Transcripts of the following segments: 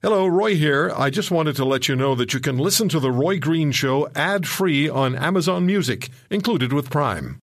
Hello, Roy here. I just wanted to let you know that you can listen to The Roy Green Show ad free on Amazon Music, included with Prime.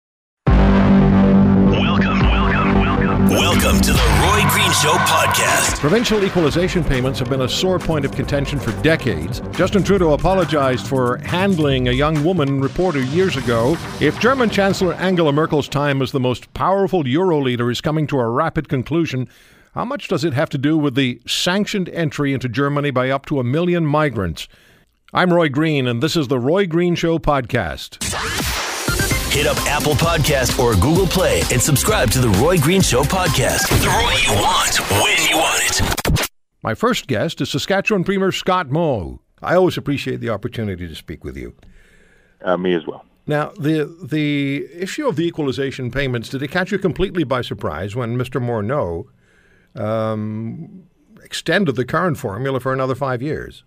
Welcome, welcome, welcome. Welcome to the Roy Green Show podcast. Provincial equalization payments have been a sore point of contention for decades. Justin Trudeau apologized for handling a young woman reporter years ago. If German Chancellor Angela Merkel's time as the most powerful Euro leader is coming to a rapid conclusion, how much does it have to do with the sanctioned entry into Germany by up to a million migrants? I'm Roy Green, and this is the Roy Green Show podcast. Hit up Apple Podcast or Google Play and subscribe to the Roy Green Show podcast. The Roy you want, when you want it. My first guest is Saskatchewan Premier Scott Moe. I always appreciate the opportunity to speak with you. Uh, me as well. Now, the the issue of the equalization payments, did it catch you completely by surprise when Mr. Morneau um, extended the current formula for another five years.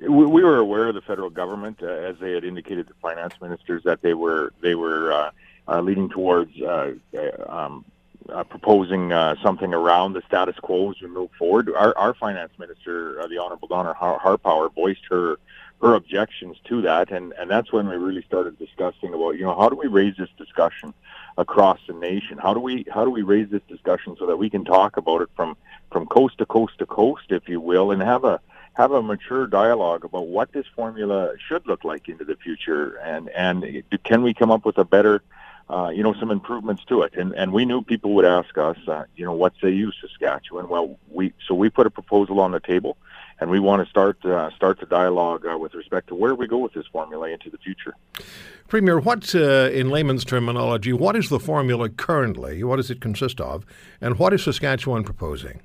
We, we were aware of the federal government, uh, as they had indicated to finance ministers, that they were they were uh, uh, leading towards uh, uh, um, uh, proposing something around the status quo as we move forward. Our, our finance minister, the Honourable Donna Har- Harpauer, voiced her her objections to that, and and that's when we really started discussing about you know how do we raise this discussion across the nation? How do we how do we raise this discussion so that we can talk about it from from coast to coast to coast, if you will, and have a have a mature dialogue about what this formula should look like into the future, and and can we come up with a better uh, you know, some improvements to it. And and we knew people would ask us, uh, you know, what say you, Saskatchewan? Well, we so we put a proposal on the table and we want to start uh, start the dialogue uh, with respect to where we go with this formula into the future. Premier, what, uh, in layman's terminology, what is the formula currently? What does it consist of, and what is Saskatchewan proposing?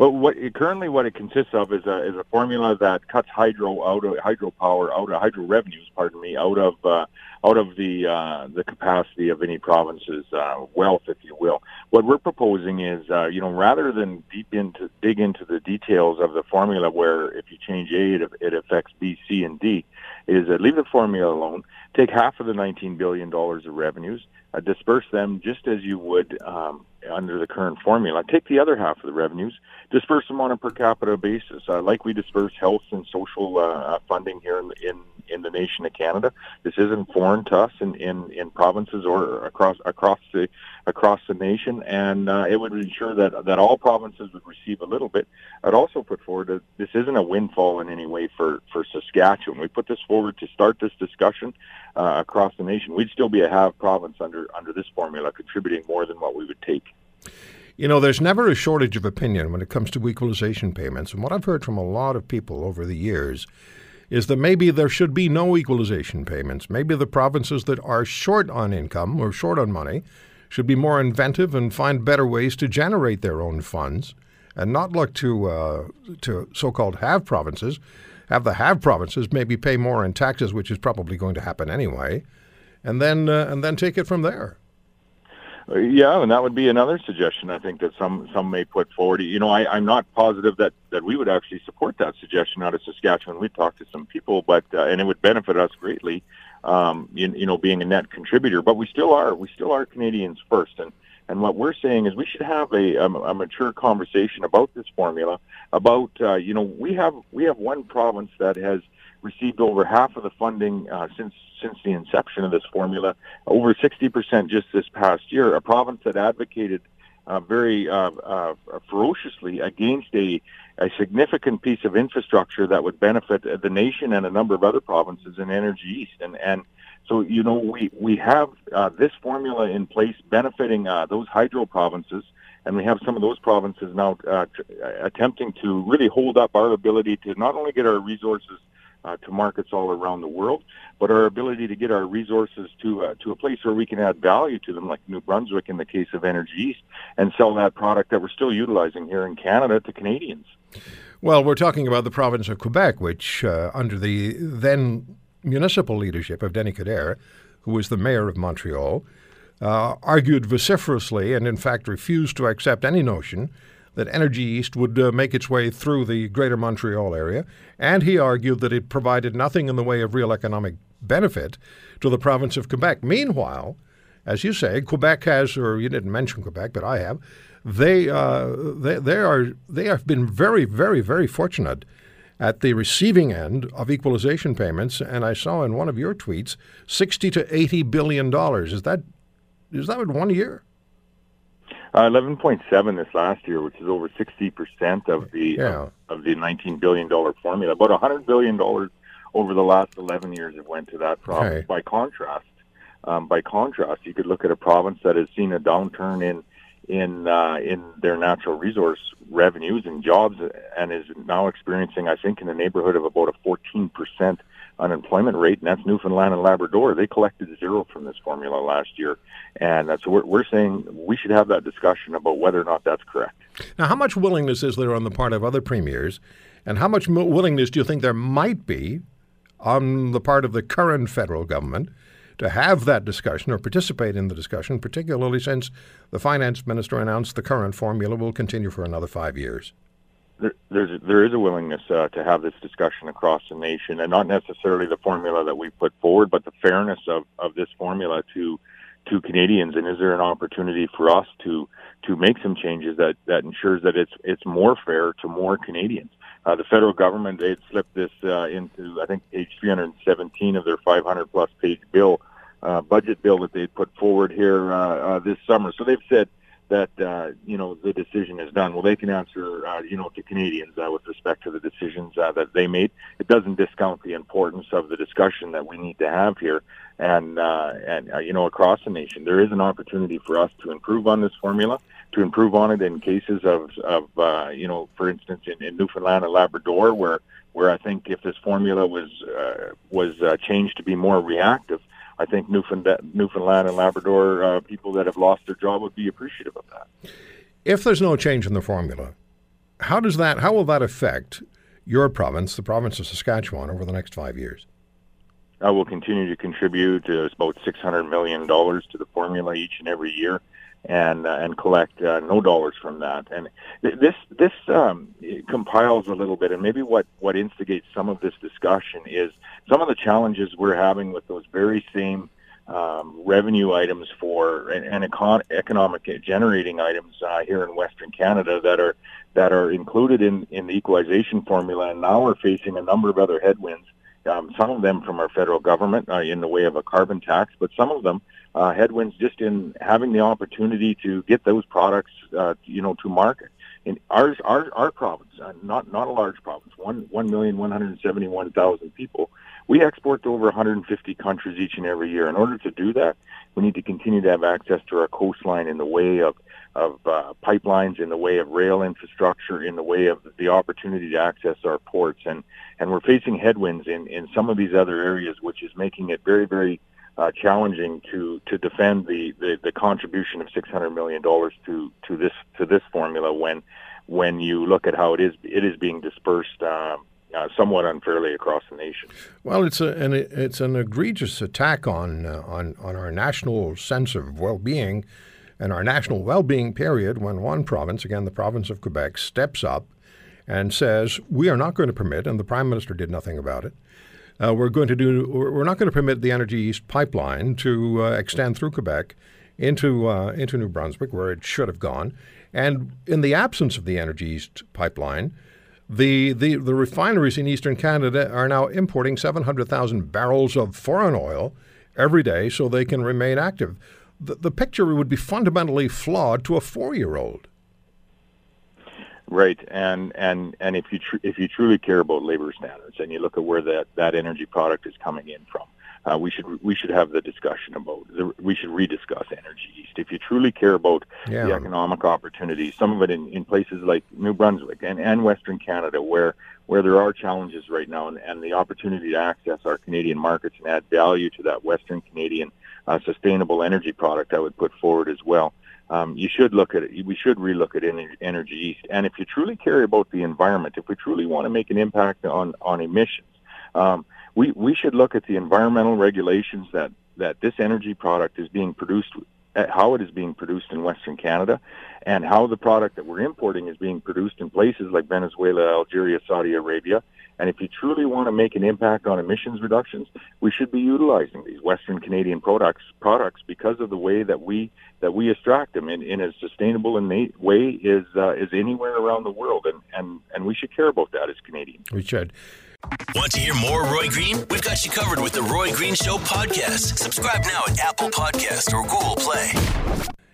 Well, what currently what it consists of is a is a formula that cuts hydro out of hydropower out of hydro revenues, pardon me, out of uh, out of the uh, the capacity of any province's uh, wealth, if you will. What we're proposing is, uh, you know, rather than deep into dig into the details of the formula, where if you change A, it, it affects B, C, and D, is uh, leave the formula alone. Take half of the 19 billion dollars of revenues, uh, disperse them just as you would um, under the current formula. Take the other half of the revenues, disperse them on a per capita basis, uh, like we disperse health and social uh, funding here in, in in the nation of Canada. This isn't foreign to us in, in, in provinces or across across the across the nation, and uh, it would ensure that that all provinces would receive a little bit. I'd also put forward that this isn't a windfall in any way for for Saskatchewan. We put this forward to start this discussion uh, across the nation. We'd still be a half province under under this formula, contributing more than what we would take. You know, there's never a shortage of opinion when it comes to equalization payments. And what I've heard from a lot of people over the years is that maybe there should be no equalization payments. Maybe the provinces that are short on income or short on money should be more inventive and find better ways to generate their own funds and not look to uh, to so-called have provinces, have the have provinces maybe pay more in taxes, which is probably going to happen anyway, and then uh, and then take it from there. Yeah, and that would be another suggestion I think that some some may put forward. You know, I, I'm not positive that that we would actually support that suggestion out of Saskatchewan. We've talked to some people, but uh, and it would benefit us greatly. Um, you, you know, being a net contributor, but we still are we still are Canadians first, and and what we're saying is we should have a, a, a mature conversation about this formula. About uh, you know we have we have one province that has received over half of the funding uh, since since the inception of this formula, over 60% just this past year. A province that advocated uh, very uh, uh, ferociously against a, a significant piece of infrastructure that would benefit the nation and a number of other provinces in Energy East. And, and so, you know, we, we have uh, this formula in place benefiting uh, those hydro provinces, and we have some of those provinces now uh, attempting to really hold up our ability to not only get our resources uh, to markets all around the world, but our ability to get our resources to uh, to a place where we can add value to them, like New Brunswick in the case of Energy East, and sell that product that we're still utilizing here in Canada to Canadians. Well, we're talking about the province of Quebec, which, uh, under the then municipal leadership of Denis Coderre, who was the mayor of Montreal, uh, argued vociferously and, in fact, refused to accept any notion that Energy East would uh, make its way through the greater Montreal area, and he argued that it provided nothing in the way of real economic benefit to the province of Quebec. Meanwhile, as you say, Quebec has, or you didn't mention Quebec, but I have, they, uh, they, they, are, they have been very, very, very fortunate at the receiving end of equalization payments. And I saw in one of your tweets, 60 to 80 billion dollars. Is that, is that in one year? Uh, 11.7 this last year, which is over 60% of the yeah. of the 19 billion dollar formula. About 100 billion dollars over the last 11 years have went to that province. By contrast, um, by contrast, you could look at a province that has seen a downturn in in uh, in their natural resource revenues and jobs, and is now experiencing, I think, in the neighborhood of about a 14 percent unemployment rate, and that's Newfoundland and Labrador. They collected zero from this formula last year, and uh, so we're, we're saying we should have that discussion about whether or not that's correct. Now, how much willingness is there on the part of other premiers, and how much willingness do you think there might be on the part of the current federal government? To have that discussion or participate in the discussion, particularly since the finance minister announced the current formula will continue for another five years there, there's there is a willingness uh, to have this discussion across the nation, and not necessarily the formula that we put forward, but the fairness of, of this formula to to Canadians. And is there an opportunity for us to to make some changes that that ensures that it's it's more fair to more Canadians? Uh, the federal government they slipped this uh, into I think page 317 of their 500 plus page bill uh, budget bill that they put forward here uh, uh, this summer. So they've said that uh, you know the decision is done. Well, they can answer uh, you know to Canadians uh, with respect to the decisions uh, that they made. It doesn't discount the importance of the discussion that we need to have here, and uh, and uh, you know across the nation there is an opportunity for us to improve on this formula, to improve on it in cases of of you know for instance in, in Newfoundland and Labrador where where I think if this formula was was changed to be more reactive I think Newfoundland, Newfoundland and Labrador uh, people that have lost their job would be appreciative of that. If there's no change in the formula, how does that? How will that affect your province, the province of Saskatchewan, over the next five years? I will continue to contribute uh, about six hundred million dollars to the formula each and every year and uh, and collect uh, no dollars from that. And th- this this um, compiles a little bit, and maybe what what instigates some of this discussion is some of the challenges we're having with those very same um, revenue items for and, and econ- economic generating items uh, here in Western Canada that are that are included in in the equalization formula, and now we're facing a number of other headwinds. Um, some of them from our federal government uh, in the way of a carbon tax, but some of them uh, headwinds just in having the opportunity to get those products, uh, you know, to market. In ours, our our province, uh, not not a large province, one one million one hundred seventy one thousand people. We export to over 150 countries each and every year. In order to do that, we need to continue to have access to our coastline in the way of of uh, pipelines, in the way of rail infrastructure, in the way of the opportunity to access our ports, and and we're facing headwinds in in some of these other areas, which is making it very very uh, challenging to to defend the, the, the contribution of six hundred million dollars to to this to this formula when when you look at how it is it is being dispersed. Uh, uh, somewhat unfairly across the nation. Well, it's a, an it's an egregious attack on uh, on on our national sense of well-being and our national well-being. Period. When one province, again the province of Quebec, steps up and says we are not going to permit, and the prime minister did nothing about it. Uh, we're going to do. We're not going to permit the Energy East pipeline to uh, extend through Quebec into uh, into New Brunswick, where it should have gone. And in the absence of the Energy East pipeline, the, the, the refineries in eastern Canada are now importing 700,000 barrels of foreign oil every day so they can remain active. The, the picture would be fundamentally flawed to a four year old. Right, and and and if you tr- if you truly care about labor standards, and you look at where that that energy product is coming in from, uh, we should we should have the discussion about the, we should rediscuss Energy East. If you truly care about yeah. the economic opportunities, some of it in, in places like New Brunswick and, and Western Canada, where where there are challenges right now, and, and the opportunity to access our Canadian markets and add value to that Western Canadian uh, sustainable energy product, I would put forward as well um, you should look at it. We should relook at Energy East. And if you truly care about the environment, if we truly want to make an impact on on emissions, um, we we should look at the environmental regulations that that this energy product is being produced, how it is being produced in Western Canada, and how the product that we're importing is being produced in places like Venezuela, Algeria, Saudi Arabia, And if you truly want to make an impact on emissions reductions, we should be utilizing these Western Canadian products products because of the way that we that we extract them in, in as sustainable a way is uh, is anywhere around the world, and, and and we should care about that as Canadians. We should. Want to hear more Roy Green? We've got you covered with the Roy Green Show podcast. Subscribe now at Apple Podcast or Google Play.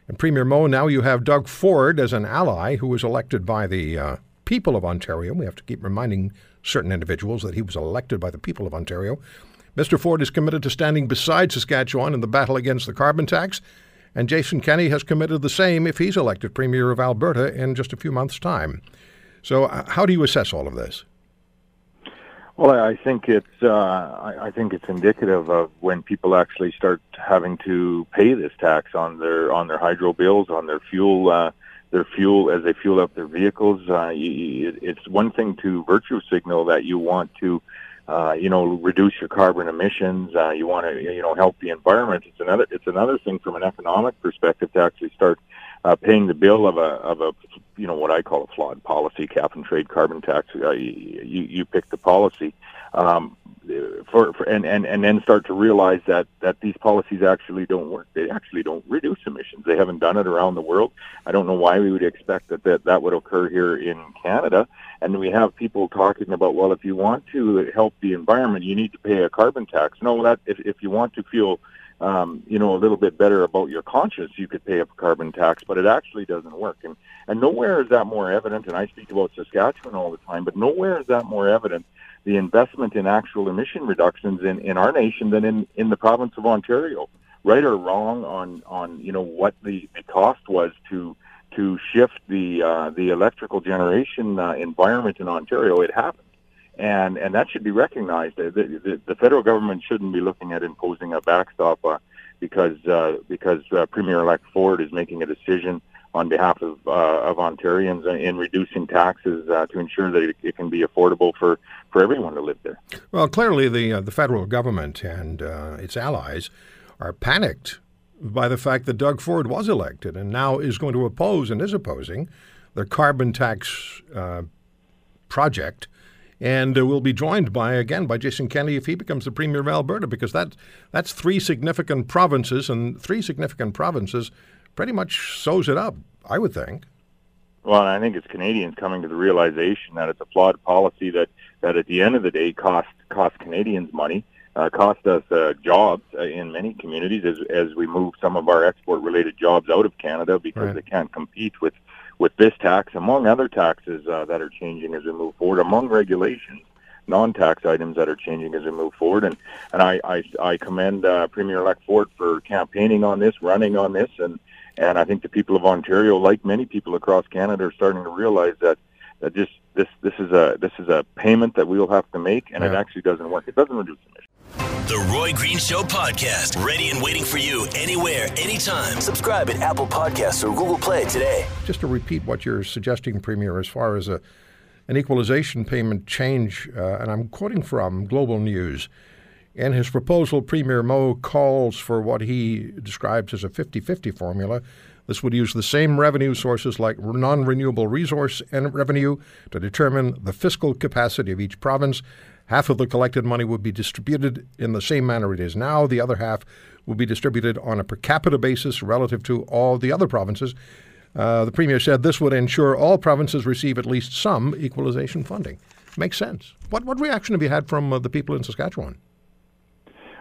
And Premier Moe, now you have Doug Ford as an ally who was elected by the uh, people of Ontario. We have to keep reminding certain individuals that he was elected by the people of Ontario. Mr. Ford is committed to standing beside Saskatchewan in the battle against the carbon tax, and Jason Kenney has committed the same if he's elected Premier of Alberta in just a few months' time. So, uh, how do you assess all of this? Well, I think it's uh, I think it's indicative of when people actually start having to pay this tax on their on their hydro bills, on their fuel uh, their fuel as they fuel up their vehicles. Uh, it's one thing to virtue signal that you want to, uh, you know, reduce your carbon emissions. Uh, you want to, you know, help the environment. It's another. It's another thing from an economic perspective to actually start uh, paying the bill of a of a, you know, what I call a flawed policy, cap and trade carbon tax. Uh, you you pick the policy. Um, for, for and, and and then start to realize that that these policies actually don't work. They actually don't reduce emissions. They haven't done it around the world. I don't know why we would expect that that, that would occur here in Canada. And we have people talking about, well, if you want to help the environment, you need to pay a carbon tax. No, that if if you want to feel um, you know, a little bit better about your conscience, you could pay a carbon tax, but it actually doesn't work. And and nowhere is that more evident. And I speak about Saskatchewan all the time, but nowhere is that more evident the investment in actual emission reductions in, in our nation than in, in the province of Ontario. Right or wrong on, on you know what the, the cost was to to shift the uh, the electrical generation uh, environment in Ontario, it happened, and and that should be recognized. The, the, the federal government shouldn't be looking at imposing a backstop uh, because uh, because uh, Premier-elect Ford is making a decision on behalf of uh, of Ontarians in reducing taxes uh, to ensure that it, can be affordable for, for everyone to live there. Well, clearly the uh, the federal government and uh, its allies are panicked by the fact that Doug Ford was elected and now is going to oppose and is opposing the carbon tax uh, project. And uh, will be joined by again by Jason Kenney if he becomes the premier of Alberta, because that that's three significant provinces, and three significant provinces pretty much sews it up, I would think. Well, I think it's Canadians coming to the realization that it's a flawed policy that, that at the end of the day cost cost Canadians money, uh, cost us uh, jobs uh, in many communities as as we move some of our export related jobs out of Canada because right. they can't compete with with this tax, among other taxes uh, that are changing as we move forward, among regulations non-tax items that are changing as we move forward. And and I I, I commend uh, Premier-elect Ford for campaigning on this, running on this, and and I think the people of Ontario, like many people across Canada, are starting to realize that that just this this is a this is a payment that we will have to make, and yeah. it actually doesn't work. It doesn't reduce emissions. The Roy Green Show podcast, ready and waiting for you anywhere, anytime. Subscribe at Apple Podcasts or Google Play today. Just to repeat what you're suggesting, Premier, as far as a an equalization payment change, uh, and I'm quoting from Global News. In his proposal, Premier Moe calls for what he describes as a 50 50 formula. This would use the same revenue sources like non renewable resource and revenue to determine the fiscal capacity of each province. Half of the collected money would be distributed in the same manner it is now. The other half would be distributed on a per capita basis relative to all the other provinces. Uh, the Premier said this would ensure all provinces receive at least some equalization funding. Makes sense. What, what reaction have you had from uh, the people in Saskatchewan?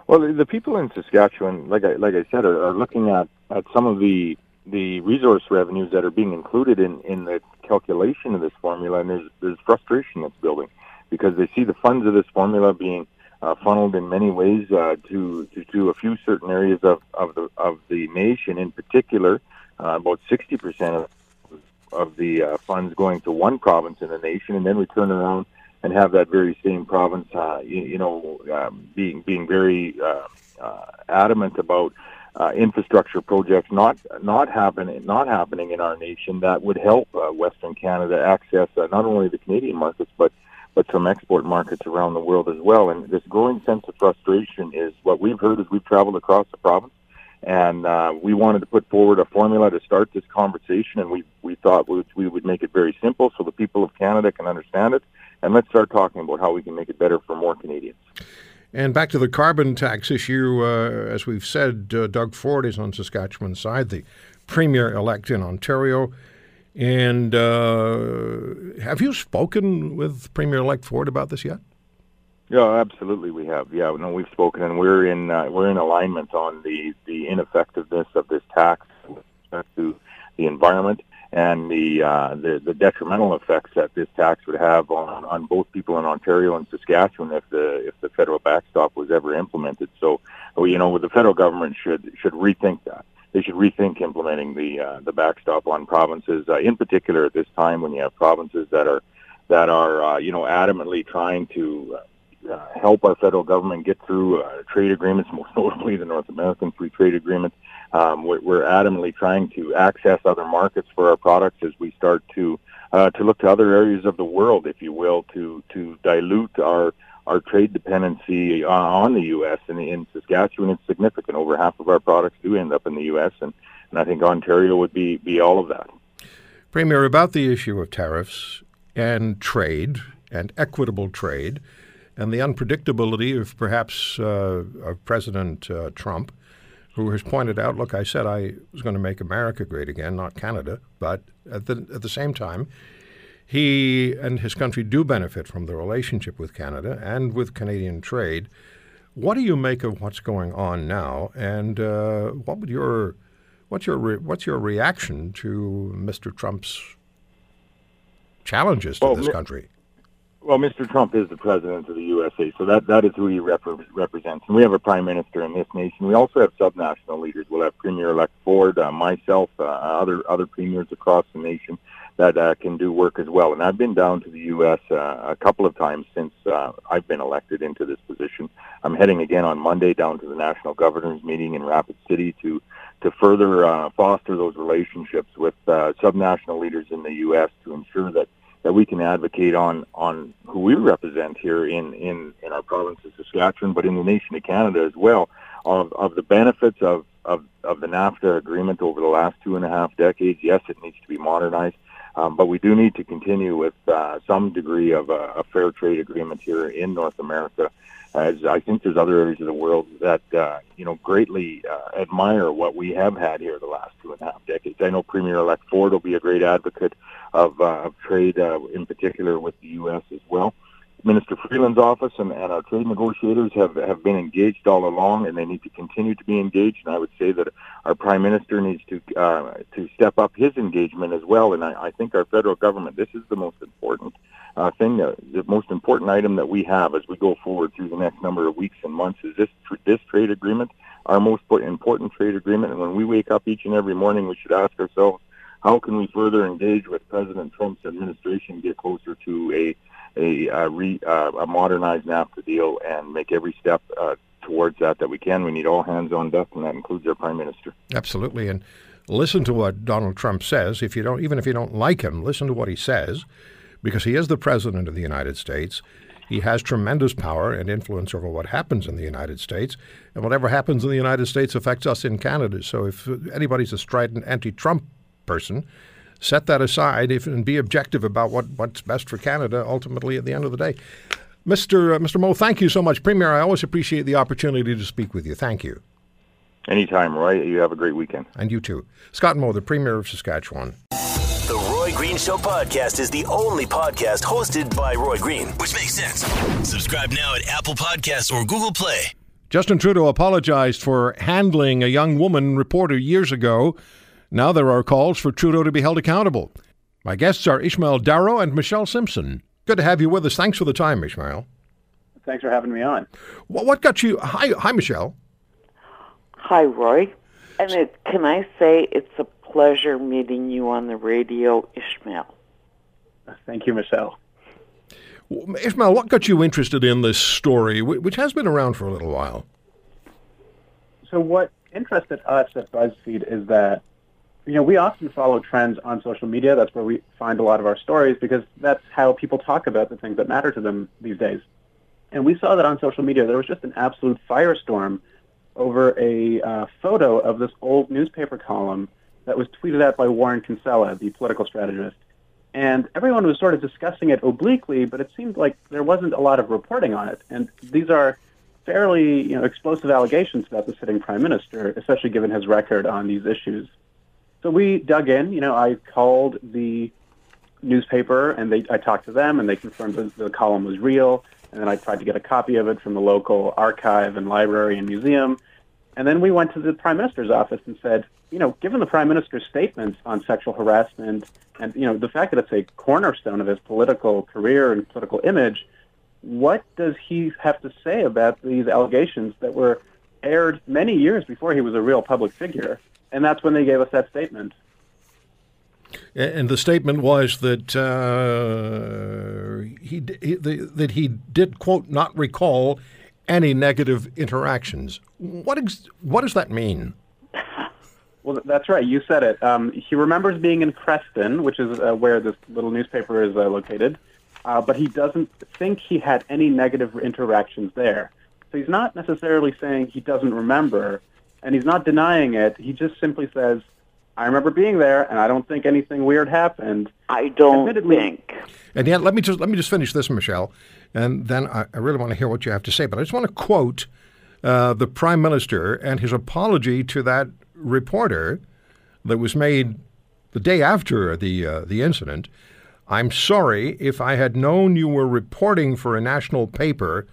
Well, the people in Saskatchewan, like I, like I said, are, are looking at, at some of the the resource revenues that are being included in, in the calculation of this formula, and there's there's frustration that's building because they see the funds of this formula being uh, funneled in many ways uh, to, to to a few certain areas of, of the of the nation. In particular, uh, about 60 percent of of the uh, funds going to one province in the nation, and then we turn around and have that very same province, uh, you, you know, um, being being very uh, uh, adamant about uh, infrastructure projects not not happening not happening in our nation that would help Western Canada access not only the Canadian markets but but some export markets around the world as well. And this growing sense of frustration is what we've heard as we've traveled across the province and uh, we wanted to put forward a formula to start this conversation, and we we thought we, we would make it very simple so the people of Canada can understand it, and let's start talking about how we can make it better for more Canadians. And back to the carbon tax issue, uh, as we've said, uh, Doug Ford is on Saskatchewan's side, the premier elect in Ontario. And uh, have you spoken with Premier elect Ford about this yet? Yeah, absolutely, we have. Yeah, no, we've spoken, and we're in uh, we're in alignment on the the ineffectiveness of this tax to the environment and the, uh, the the detrimental effects that this tax would have on, on both people in Ontario and Saskatchewan if the if the federal backstop was ever implemented. So, you know, the federal government should should rethink that. They should rethink implementing the uh, the backstop on provinces, uh, in particular at this time when you have provinces that are that are uh, you know adamantly trying to uh, help our federal government get through uh, trade agreements, most notably the North American Free Trade Agreement. Um, we're, adamantly trying to access other markets for our products as we start to uh, to look to other areas of the world, if you will, to to dilute our our trade dependency uh, on the U.S. and in Saskatchewan, it's significant. Over half of our products do end up in the U.S. and, and I think Ontario would be be all of that. Premier, about the issue of tariffs and trade and equitable trade and the unpredictability of perhaps uh, of President uh, Trump, who has pointed out, look, I said I was going to make America great again, not Canada, but at the at the same time, he and his country do benefit from the relationship with Canada and with Canadian trade. What do you make of what's going on now, and uh, what would your what's your re- what's your reaction to Mr. Trump's challenges to well, this country? Well, Mr. Trump is the president of the USA, so that, that is who he rep- represents. And we have a prime minister in this nation. We also have subnational leaders. We'll have Premier-elect Ford, uh, myself, uh, other other premiers across the nation that uh, can do work as well. And I've been down to the U.S. Uh, a couple of times since uh, I've been elected into this position. I'm heading again on Monday down to the National Governors Meeting in Rapid City to to further uh, foster those relationships with subnational leaders in the U.S. to ensure that that we can advocate on on who we represent here in in in our province of Saskatchewan, but in the nation of Canada as well, of of the benefits of of of the NAFTA agreement over the last two and a half decades. Yes, it needs to be modernized. Um, but we do need to continue with uh, some degree of a, a fair trade agreement here in North America as I think there's other areas of the world that uh, you know greatly uh, admire what we have had here the last two and a half decades. I know Premier-elect Ford will be a great advocate of, uh, of trade, uh, in particular with the U.S. as well. Minister Freeland's office and, and our trade negotiators have, have been engaged all along, and they need to continue to be engaged. And I would say that our Prime Minister needs to uh, to step up his engagement as well. And I, I think our federal government, this is the most important uh, thing, uh, the most important item that we have as we go forward through the next number of weeks and months is this this trade agreement, our most important trade agreement. And when we wake up each and every morning, we should ask ourselves, how can we further engage with President Trump's administration, get closer to a a, re, uh, a modernized NAFTA deal, and make every step uh, towards that that we can. We need all hands on deck, and that includes our Prime Minister. Absolutely, and listen to what Donald Trump says. If you don't, even if you don't like him, listen to what he says because he is the president of the United States. He has tremendous power and influence over what happens in the United States, and whatever happens in the United States affects us in Canada. So if anybody's a strident anti-Trump person, set that aside if, and be objective about what, what's best for Canada ultimately at the end of the day. Mr. Uh, Mr. Moe, thank you so much. Premier, I always appreciate the opportunity to speak with you. Thank you. Anytime, Roy. You have a great weekend. And you too. Scott Moe, the Premier of Saskatchewan. The Roy Green Show podcast is the only podcast hosted by Roy Green, which makes sense. Subscribe now at Apple Podcasts or Google Play. Justin Trudeau apologized for handling a young woman reporter years ago. Now there are calls for Trudeau to be held accountable. My guests are Ishmael Daro and Michelle Simpson. Good to have you with us. Thanks for the time, Ishmael. Thanks for having me on. What got you? Hi, hi, Michelle. Hi, Roy. And it, can I say it's a pleasure meeting you on the radio, Ishmael. Thank you, Michelle. Ishmael, what got you interested in this story, which has been around for a little while? So, what interested us at BuzzFeed is that, you know, we often follow trends on social media. That's where we find a lot of our stories because that's how people talk about the things that matter to them these days. And we saw that on social media there was just an absolute firestorm over a uh, photo of this old newspaper column that was tweeted out by Warren Kinsella, the political strategist. And everyone was sort of discussing it obliquely, but it seemed like there wasn't a lot of reporting on it. And these are fairly you know, explosive allegations about the sitting prime minister, especially given his record on these issues. So we dug in. You know, I called the newspaper and they, I talked to them and they confirmed that the column was real. And then I tried to get a copy of it from the local archive and library and museum. And then we went to the prime minister's office and said, you know, given the prime minister's statements on sexual harassment and, you know, the fact that it's a cornerstone of his political career and political image, what does he have to say about these allegations that were aired many years before he was a real public figure? And that's when they gave us that statement. And the statement was that uh, he, he the, that he did quote not recall any negative interactions. What ex- what does that mean? Well, that's right. You said it. Um, he remembers being in Creston, which is uh, where this little newspaper is uh, located, uh, but he doesn't think he had any negative interactions there. So he's not necessarily saying he doesn't remember, and he's not denying it. He just simply says, I remember being there, and I don't think anything weird happened. I don't Admittedly, think. And yet, let me just let me just finish this, Michelle, and then I, I really want to hear what you have to say. But I just want to quote uh, the prime minister and his apology to that reporter that was made the day after the uh, the incident. I'm sorry if I had known you were reporting for a national paper,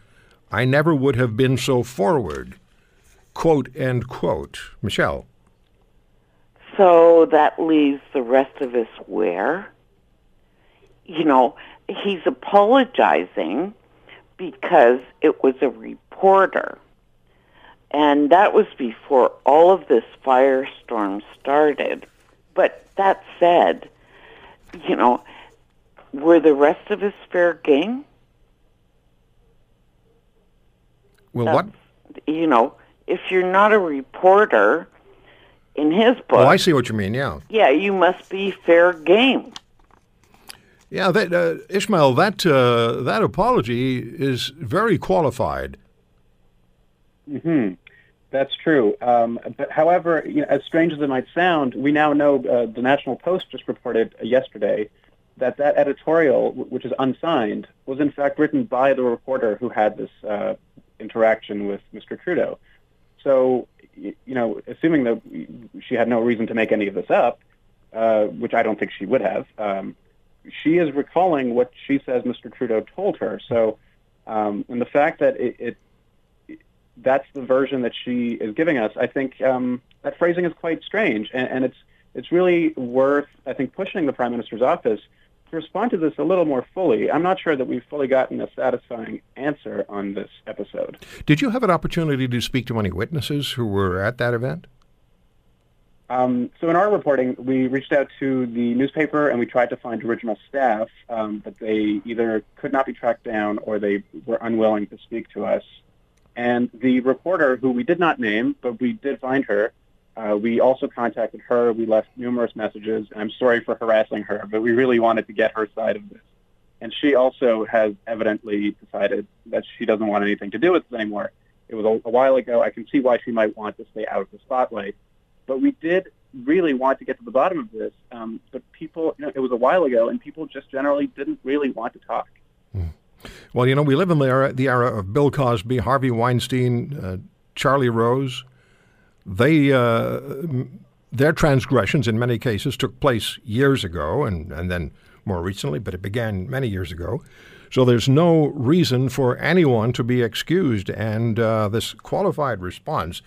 I never would have been so forward. Quote end quote. Michelle. So that leaves the rest of us where? You know, he's apologizing because it was a reporter. And that was before all of this firestorm started. But that said, you know, were the rest of us fair game? Well, That's, what? You know, if you're not a reporter, in his book. Oh, I see what you mean. Yeah. Yeah, you must be fair game. Yeah, that, uh, Ishmael, that uh, that apology is very qualified. Hmm. That's true. Um, but however, you know, as strange as it might sound, we now know uh, the National Post just reported yesterday that that editorial, which is unsigned, was in fact written by the reporter who had this uh, interaction with Mr. Trudeau. So you know, assuming that she had no reason to make any of this up, uh, which I don't think she would have, um, she is recalling what she says Mr. Trudeau told her. So, um, and the fact that it, it, that's the version that she is giving us, I think um, that phrasing is quite strange, and, and it's it's really worth, I think, pushing the prime minister's office to respond to this a little more fully. I'm not sure that we've fully gotten a satisfying answer on this episode. Did you have an opportunity to speak to any witnesses who were at that event? Um, so in our reporting, we reached out to the newspaper and we tried to find original staff, um, but they either could not be tracked down or they were unwilling to speak to us. And the reporter, who we did not name, but we did find her, uh, we also contacted her. We left numerous messages. I'm sorry for harassing her, but we really wanted to get her side of this. And she also has evidently decided that she doesn't want anything to do with this anymore. It was a, a while ago. I can see why she might want to stay out of the spotlight. But we did really want to get to the bottom of this. Um, but people, you know, it was a while ago, and people just generally didn't really want to talk. Hmm. Well, you know, we live in the era, the era of Bill Cosby, Harvey Weinstein, uh, Charlie Rose they uh, their transgressions in many cases took place years ago and, and then more recently, but it began many years ago. So there's no reason for anyone to be excused. And uh, this qualified response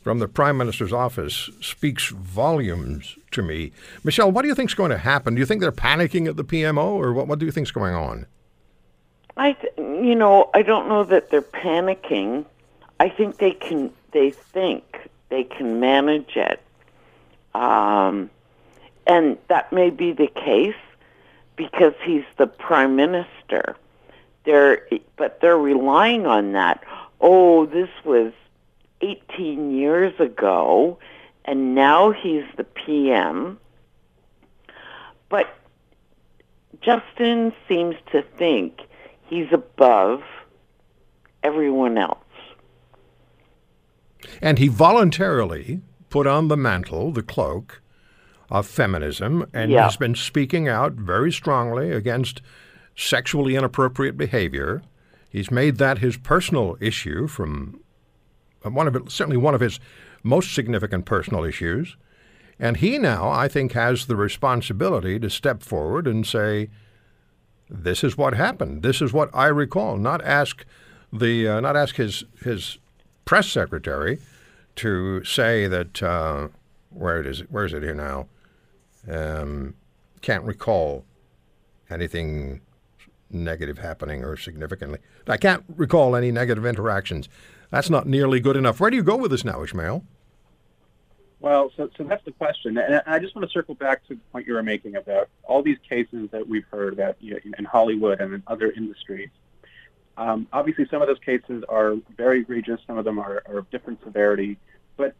from the Prime Minister's office speaks volumes to me. Michelle, what do you think is going to happen? Do you think they're panicking at the PMO, or what, what do you think is going on? I, you know, I don't know that they're panicking. I think they can. They think they can manage it. Um, and that may be the case because he's the prime minister. They're, but they're relying on that. Oh, this was 18 years ago, and now he's the PM. But Justin seems to think he's above everyone else. And he voluntarily put on the mantle, the cloak of feminism, and Yeah. has been speaking out very strongly against sexually inappropriate behavior. He's made that his personal issue from uh, one of it, certainly one of his most significant personal issues. And he now, I think, has the responsibility to step forward and say, "This is what happened. This is what I recall." Not ask the, uh, not ask his his press secretary to say that uh, where it is, where is it here now? Um, can't recall anything negative happening or significantly. I can't recall any negative interactions. That's not nearly good enough. Where do you go with this now, Ishmael? Well, so, so that's the question. And I just want to circle back to the point you were making about all these cases that we've heard about you know, in Hollywood and in other industries. Um, obviously, some of those cases are very egregious. Some of them are, are of different severity. But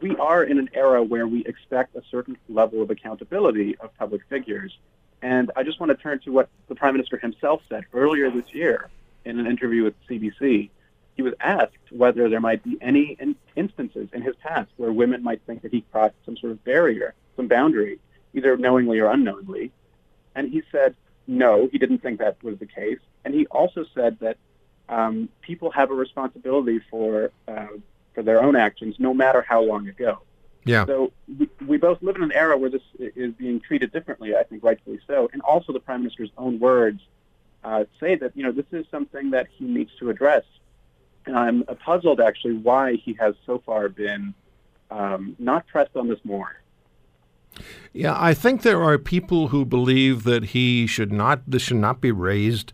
we are in an era where we expect a certain level of accountability of public figures. And I just want to turn to what the Prime Minister himself said earlier this year in an interview with CBC. He was asked whether there might be any in- instances in his past where women might think that he crossed some sort of barrier, some boundary, either knowingly or unknowingly. And he said no, he didn't think that was the case. And he also said that um, people have a responsibility for uh, for their own actions, no matter how long ago. Yeah. So we, we both live in an era where this is being treated differently, I think rightfully so. And also the Prime Minister's own words uh, say that, you know, this is something that he needs to address. And I'm puzzled, actually, why he has so far been um, not pressed on this more. Yeah, I think there are people who believe that he should not, this should not be raised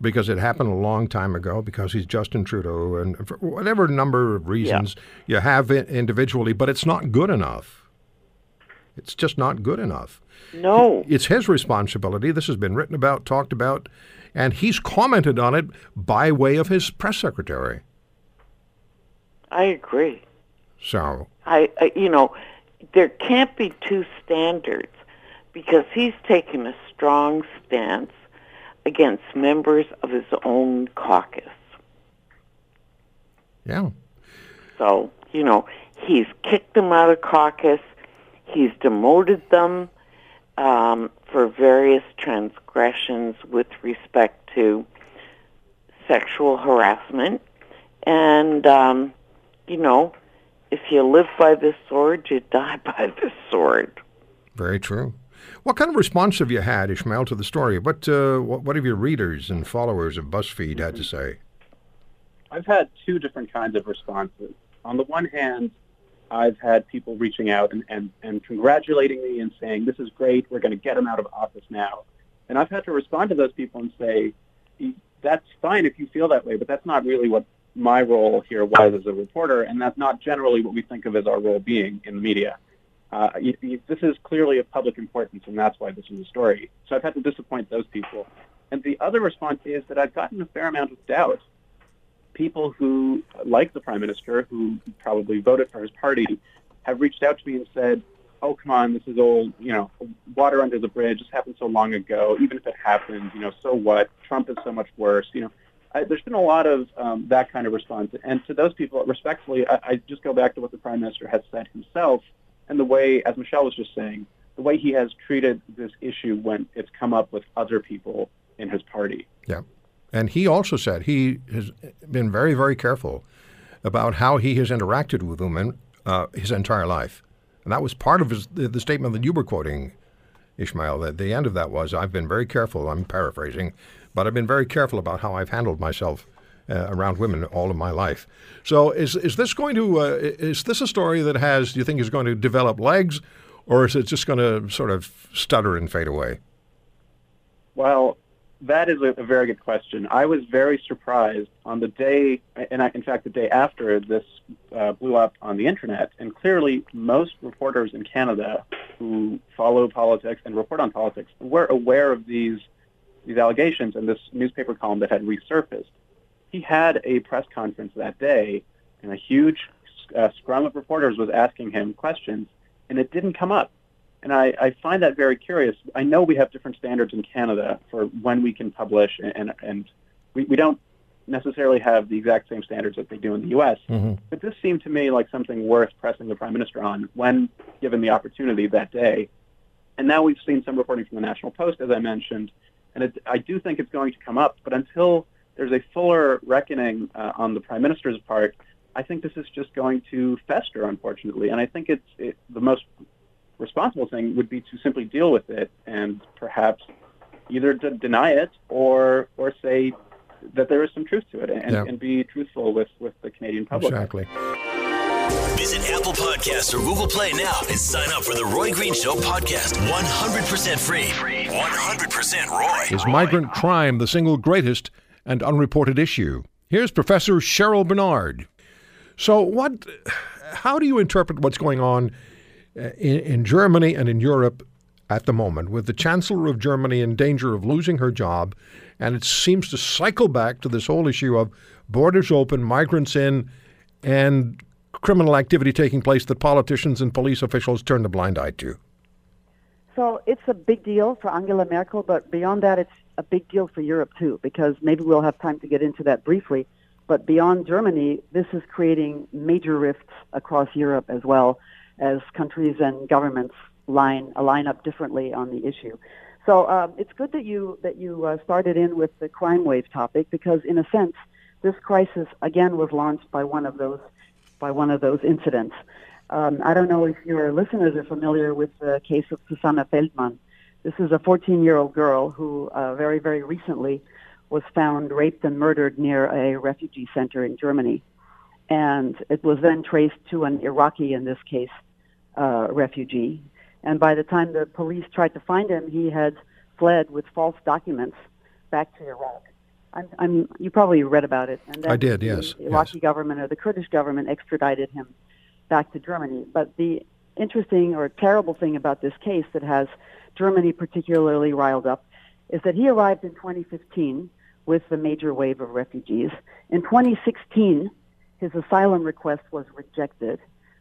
because it happened a long time ago, because he's Justin Trudeau, and for whatever number of reasons you have i- individually, but it's not good enough. It's just not good enough. No. It's his responsibility. This has been written about, talked about, and he's commented on it by way of his press secretary. I agree. So, I, I you know, there can't be two standards because he's taken a strong stance against members of his own caucus. yeah. So, you know, he's kicked them out of caucus. He's demoted them um, for various transgressions with respect to sexual harassment. And, um, you know, if you live by the sword, you die by the sword. Very true. What kind of response have you had, Ishmael, to the story? What, uh, what, what have your readers and followers of BuzzFeed had to say? I've had two different kinds of responses. On the one hand, I've had people reaching out and, and, and congratulating me and saying, this is great, we're going to get him out of office now. And I've had to respond to those people and say, that's fine if you feel that way, but that's not really what my role here was as a reporter, and that's not generally what we think of as our role being in the media. Uh, you, you, this is clearly of public importance, and that's why this is a story. So I've had to disappoint those people. And the other response is that I've gotten a fair amount of doubt people who like the prime minister, who probably voted for his party, have reached out to me and said, "Oh, come on, this is old. You know, water under the bridge. This happened so long ago. Even if it happened, you know, so what? Trump is so much worse. You know." I, there's been a lot of um, that kind of response, and to those people, respectfully, I, I just go back to what the prime minister has said himself, and the way, as Michelle was just saying, the way he has treated this issue when it's come up with other people in his party. Yeah. And he also said he has been very, very careful about how he has interacted with women uh, his entire life. And that was part of his, the, the statement that you were quoting, Ishmael. That the end of that was, I've been very careful, I'm paraphrasing, but I've been very careful about how I've handled myself uh, around women all of my life. So is, is this going to, uh, is this a story that has, do you think is going to develop legs, or is it just going to sort of stutter and fade away? Well, that is a, very good question. I was very surprised on the day, and I, in fact, the day after this uh, blew up on the internet. And clearly, most reporters in Canada who follow politics and report on politics were aware of these these allegations and this newspaper column that had resurfaced. He had a press conference that day, and a huge uh, scrum of reporters was asking him questions, and it didn't come up. And I, I find that very curious. I know we have different standards in Canada for when we can publish, and, and, and we, we don't necessarily have the exact same standards that they do in the U.S. Mm-hmm. But this seemed to me like something worth pressing the prime minister on when given the opportunity that day. And now we've seen some reporting from the National Post, as I mentioned, and it, I do think it's going to come up. But until there's a fuller reckoning uh, on the prime minister's part, I think this is just going to fester, unfortunately. And I think it's it, the most responsible thing would be to simply deal with it and perhaps either to deny it or or say that there is some truth to it and, Yeah. and be truthful with, with the Canadian public. Exactly. Visit Apple Podcasts or Google Play now and sign up for the Roy Green Show podcast. 100% free. 100% Roy. Is migrant crime the single greatest and unreported issue? Here's Professor Cheryl Benard. So, what? How do you interpret what's going on uh, in, in Germany and in Europe at the moment, with the Chancellor of Germany in danger of losing her job, and it seems to cycle back to this whole issue of borders open, migrants in, and criminal activity taking place that politicians and police officials turn a blind eye to? So it's a big deal for Angela Merkel, but beyond that, it's a big deal for Europe too, because maybe we'll have time to get into that briefly. But beyond Germany, this is creating major rifts across Europe as well as countries and governments line line up differently on the issue. So um, it's good that you that you uh, started in with the crime wave topic because, in a sense, this crisis again was launched by one of those by one of those incidents. Um, I don't know if your listeners are familiar with the case of Susanna Feldman. This is a 14-year-old girl who uh, very, very recently was found raped and murdered near a refugee center in Germany. And it was then traced to an Iraqi, in this case, uh, refugee. And by the time the police tried to find him, he had fled with false documents back to Iraq. I'm, I'm, you probably read about it. And I did, yes, The Iraqi government or the Kurdish government extradited him back to Germany. But the interesting or terrible thing about this case that has Germany particularly riled up is that he arrived in 2015 with the major wave of refugees. In 2016, his asylum request was rejected,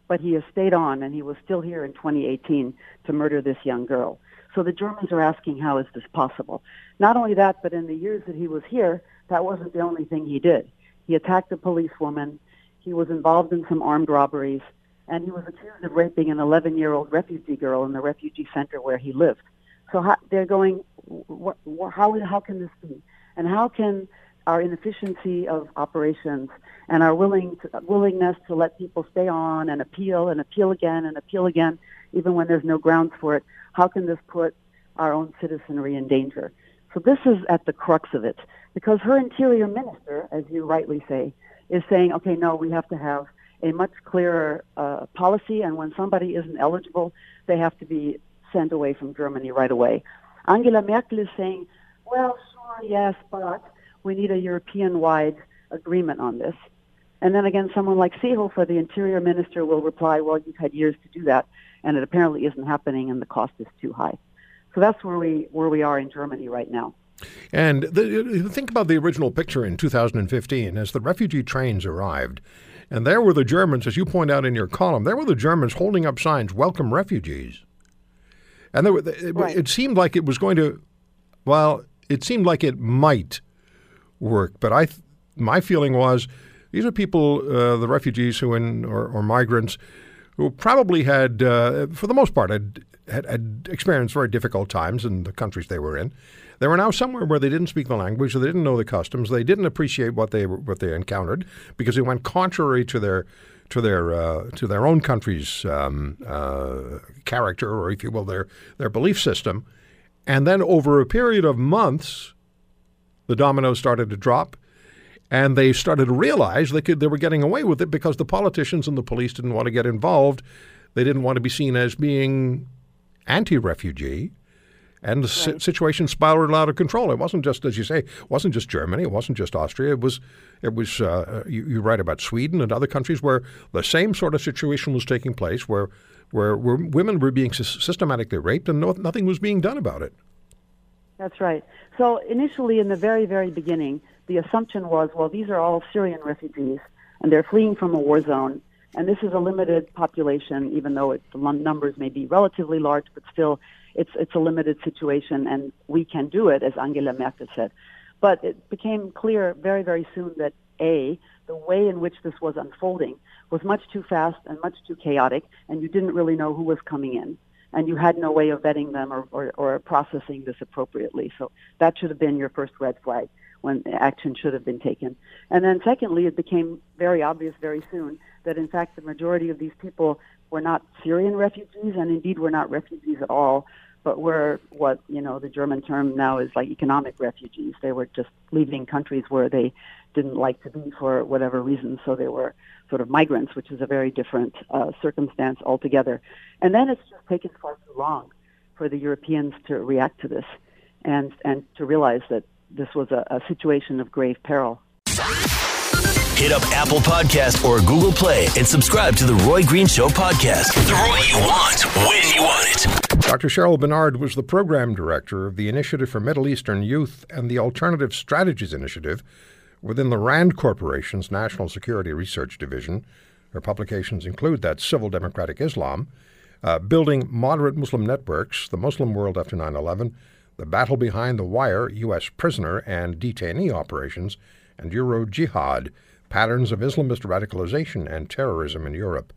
but he has stayed on and he was still here in 2018 to murder this young girl. So the Germans are asking, how is this possible? Not only that, but in the years that he was here, that wasn't the only thing he did. He attacked a policewoman. He was involved in some armed robberies, and he was accused of raping an 11-year-old refugee girl in the refugee center where he lived. So how, they're going, wh- wh- how, how can this be? And how can our inefficiency of operations and our willing to, willingness to let people stay on and appeal and appeal again and appeal again, even when there's no grounds for it, how can this put our own citizenry in danger? So this is at the crux of it, because her interior minister, as you rightly say, is saying, okay, no, we have to have a much clearer uh, policy, and when somebody isn't eligible, they have to be sent away from Germany right away. Angela Merkel is saying, well, sure, yes, but we need a European-wide agreement on this. And then again, someone like Seehofer, the interior minister, will reply, well, you've had years to do that, and it apparently isn't happening, and the cost is too high. So that's where we where we are in Germany right now. And the, think about the original picture in 2015 as the refugee trains arrived. And there were the Germans, as you point out in your column, there were the Germans holding up signs, welcome refugees. And there were, it, Right. it seemed like it was going to, well, it seemed like it might work. But I, my feeling was these are people, uh, the refugees who in, or, or migrants, who probably had, uh, for the most part, had, had, had experienced very difficult times in the countries they were in. They were now somewhere where they didn't speak the language, they didn't know the customs, they didn't appreciate what they what they encountered because it went contrary to their to their uh, to their own country's um, uh, character, or if you will, their their belief system. And then over a period of months, the dominoes started to drop, and they started to realize they could they were getting away with it because the politicians and the police didn't want to get involved. They didn't want to be seen as being anti-refugee, and the si- situation spiraled out of control. It wasn't just, as you say, it wasn't just Germany. It wasn't just Austria. It was, it was. Uh, you, you write about Sweden and other countries where the same sort of situation was taking place, where where, where women were being systematically raped and no, nothing was being done about it. That's right. So initially, in the very, very beginning, the assumption was, well, these are all Syrian refugees, and they're fleeing from a war zone, and this is a limited population, even though it, the numbers may be relatively large, but still, it's it's a limited situation, and we can do it, as Angela Merkel said. But it became clear very, very soon that A, the way in which this was unfolding was much too fast and much too chaotic, and you didn't really know who was coming in. And you had no way of vetting them or, or, or processing this appropriately. So that should have been your first red flag when action should have been taken. And then secondly, it became very obvious very soon that in fact the majority of these people were not Syrian refugees and indeed were not refugees at all, but were what, you know, the German term now is like economic refugees. They were just leaving countries where they didn't like to be for whatever reason, so they were sort of migrants, which is a very different uh, circumstance altogether. And then it's just taken far too long for the Europeans to react to this and, and to realize that this was a, a situation of grave peril. Hit up Apple Podcast or Google Play and subscribe to the Roy Green Show podcast. The Roy you want, when you want it. Dr. Cheryl Benard was the program director of the Initiative for Middle Eastern Youth and the Alternative Strategies Initiative within the RAND Corporation's National Security Research Division. Her publications include that Civil Democratic Islam, uh, Building Moderate Muslim Networks, The Muslim World After 9 11, The Battle Behind the Wire, U.S. Prisoner and Detainee Operations, and Euro Jihad Patterns of Islamist Radicalization and Terrorism in Europe.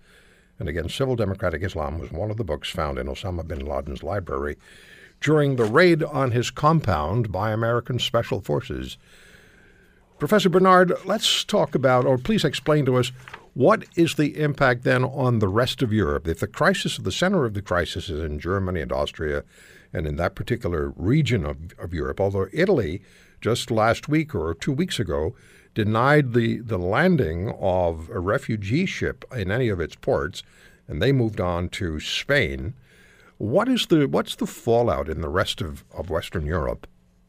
And again, Civil Democratic Islam was one of the books found in Osama bin Laden's library during the raid on his compound by American Special Forces. Professor Benard, let's talk about, or please explain to us, what is the impact then on the rest of Europe? If the crisis, the center of the crisis is in Germany and Austria, and in that particular region of, of Europe, although Italy just last week or two weeks ago denied the, the landing of a refugee ship in any of its ports, and they moved on to Spain. What is the what's the fallout in the rest of, of Western Europe?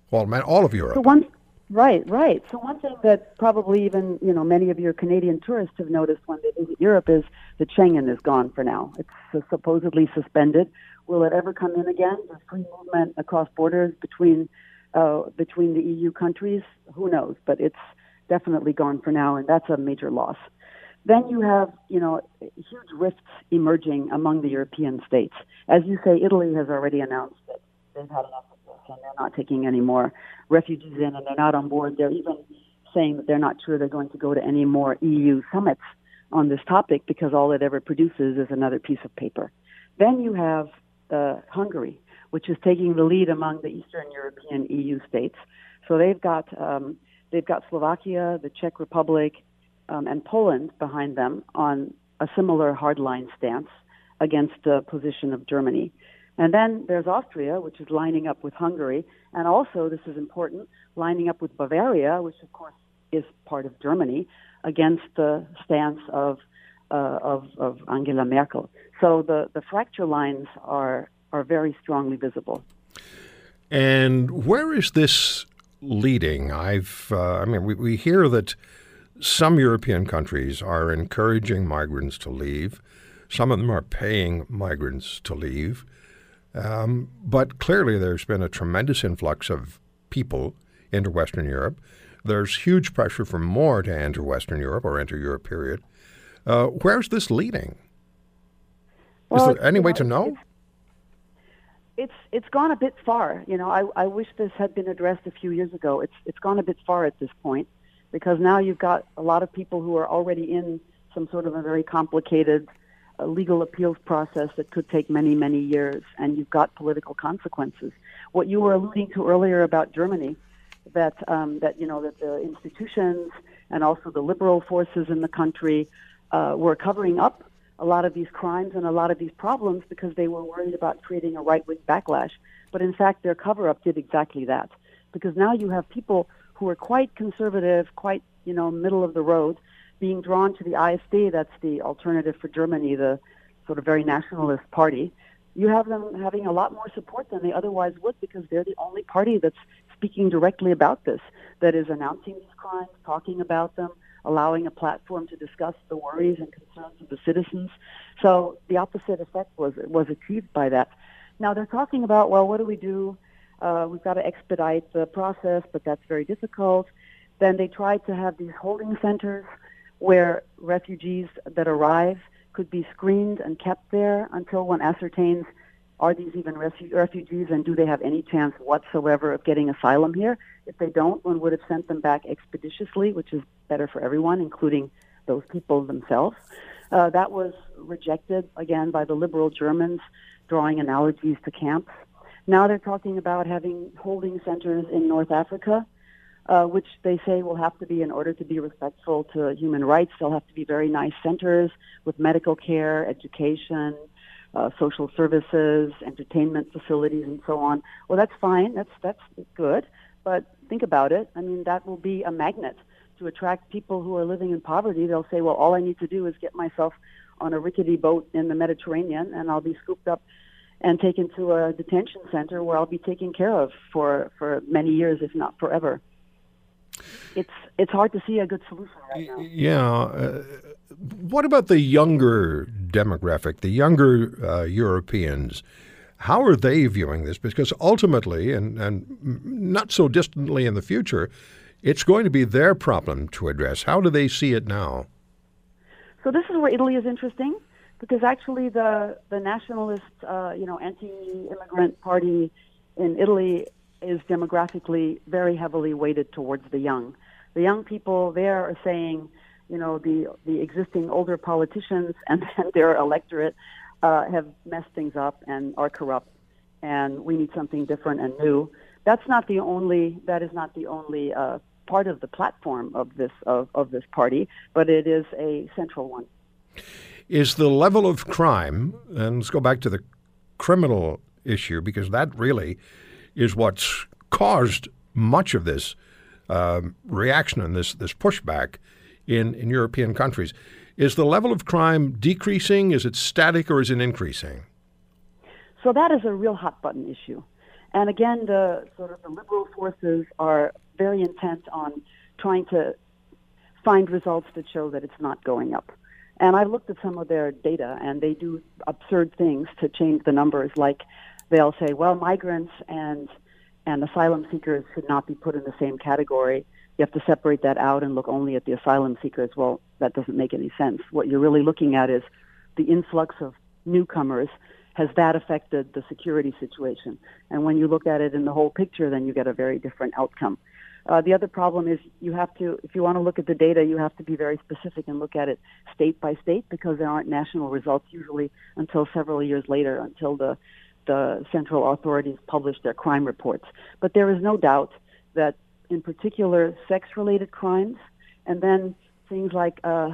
Well, man, all of Europe. So one, right, right. So one thing that probably even you know many of your Canadian tourists have noticed when they visit Europe is that Schengen is gone for now. It's supposedly suspended. Will it ever come in again? There's free movement across borders between uh, between the EU countries. Who knows? But it's definitely gone for now, and that's a major loss. Then you have, you know, huge rifts emerging among the European states. As you say, Italy has already announced that they've had enough of this and they're not taking any more refugees in and they're not on board. They're even saying that they're not sure they're going to go to any more EU summits on this topic because all it ever produces is another piece of paper. Then you have uh, Hungary, which is taking the lead among the Eastern European EU states. So they've got um, They've got Slovakia, the Czech Republic, um, and Poland behind them on a similar hardline stance against the position of Germany. And then there's Austria, which is lining up with Hungary, and also, this is important, lining up with Bavaria, which of course is part of Germany, against the stance of uh, of, of Angela Merkel. So the, the fracture lines are are very strongly visible. And where is this leading. I've, uh, I mean, we, we hear that some European countries are encouraging migrants to leave. Some of them are paying migrants to leave. Um, but clearly, there's been a tremendous influx of people into Western Europe. There's huge pressure for more to enter Western Europe or enter Europe, period. Uh, where's this leading? Well, Is there any way to know? It's it's gone a bit far. You know, I I wish this had been addressed a few years ago. It's it's gone a bit far at this point because now you've got a lot of people who are already in some sort of a very complicated uh, legal appeals process that could take many many years, and you've got political consequences. What you were alluding to earlier about Germany, that um, that you know that the institutions and also the liberal forces in the country uh, were covering up a lot of these crimes and a lot of these problems because they were worried about creating a right wing backlash. But in fact, their cover up did exactly that. Because now you have people who are quite conservative, quite, you know, middle of the road, being drawn to the AfD, that's the alternative for Germany, the sort of very nationalist party. You have them having a lot more support than they otherwise would because they're the only party that's speaking directly about this, that is announcing these crimes, talking about them, allowing a platform to discuss the worries and concerns of the citizens. So the opposite effect was was achieved by that. Now they're talking about, well, what do we do? Uh, we've got to expedite the process, but that's very difficult. Then they tried to have these holding centers where refugees that arrive could be screened and kept there until one ascertains are these even refu- refugees and do they have any chance whatsoever of getting asylum here? If they don't, one would have sent them back expeditiously, which is better for everyone, including those people themselves. Uh, that was rejected again by the liberal Germans, drawing analogies to camps. Now they're talking about having holding centers in North Africa, uh, which they say will have to be, in order to be respectful to human rights, they'll have to be very nice centers with medical care, education, uh, social services, entertainment facilities, and so on. Well, that's fine. That's that's good. But think about it. I mean, that will be a magnet to attract people who are living in poverty. They'll say, well, all I need to do is get myself on a rickety boat in the Mediterranean, and I'll be scooped up and taken to a detention center where I'll be taken care of for for many years, if not forever. It's it's hard to see a good solution right now. Yeah. Uh, what about the younger demographic, the younger uh, Europeans? How are they viewing this? Because ultimately, and, and not so distantly in the future, it's going to be their problem to address. How do they see it now? So this is where Italy is interesting because actually the the nationalist, uh, you know, anti-immigrant party in Italy is demographically very heavily weighted towards the young. The young people there are saying, you know, the the existing older politicians and, and their electorate uh, have messed things up and are corrupt, and we need something different and new. That's not the only. That is not the only uh, part of the platform of this of, of this party, but it is a central one. Is the level of crime, and let's go back to the criminal issue because that really is what's caused much of this uh, reaction and this this pushback in, in European countries. Is the level of crime decreasing? Is it static or is it increasing? So that is a real hot button issue. And again, the sort of the liberal forces are very intent on trying to find results that show that it's not going up. And I've looked at some of their data, and they do absurd things to change the numbers. Like they'll say, well, migrants and and asylum seekers should not be put in the same category. You have to separate that out and look only at the asylum seekers. Well, that doesn't make any sense. What you're really looking at is the influx of newcomers. Has that affected the security situation? And when you look at it in the whole picture, then you get a very different outcome. Uh, the other problem is you have to, if you want to look at the data, you have to be very specific and look at it state by state because there aren't national results usually until several years later, until the the central authorities publish their crime reports. But there is no doubt that, in particular, sex-related crimes, and then things like uh,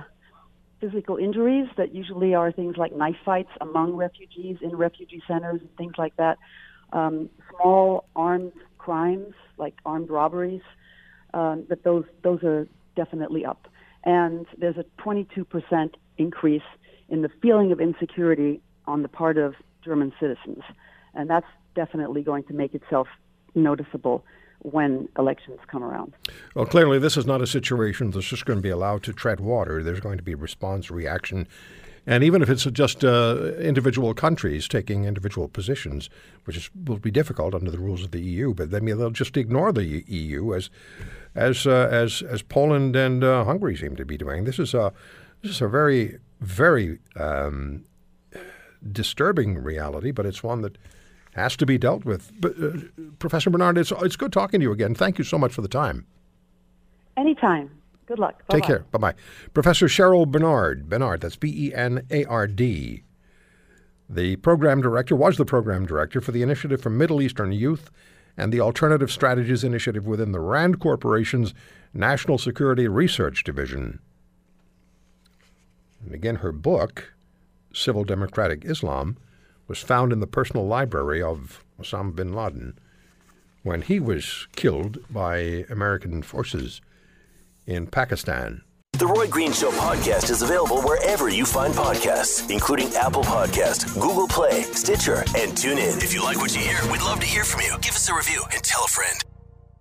physical injuries that usually are things like knife fights among refugees in refugee centers and things like that. Um, small armed crimes like armed robberies, um, that those those are definitely up. And there's a 22% increase in the feeling of insecurity on the part of German citizens. And that's definitely going to make itself noticeable when elections come around. Well, clearly, this is not a situation that's just going to be allowed to tread water. There's going to be response, reaction. And even if it's just uh, individual countries taking individual positions, which is, will be difficult under the rules of the EU, but then they'll just ignore the EU as as uh, as as Poland and uh, Hungary seem to be doing. This is a this is a very very um, disturbing reality, but it's one that has to be dealt with. But, uh, Professor Benard, it's, it's good talking to you again. Thank you so much for the time. Anytime. Good luck. Bye-bye. Take care. Bye bye. Professor Cheryl Benard, Benard, that's B E N A R D. The program director was the program director for the Initiative for Middle Eastern Youth and the Alternative Strategies Initiative within the RAND Corporation's National Security Research Division. And again, her book, Civil Democratic Islam, was found in the personal library of Osama bin Laden when he was killed by American forces in Pakistan. The Roy Green Show podcast is available wherever you find podcasts, including Apple Podcast, Google Play, Stitcher, and TuneIn. If you like what you hear, we'd love to hear from you. Give us a review and tell a friend.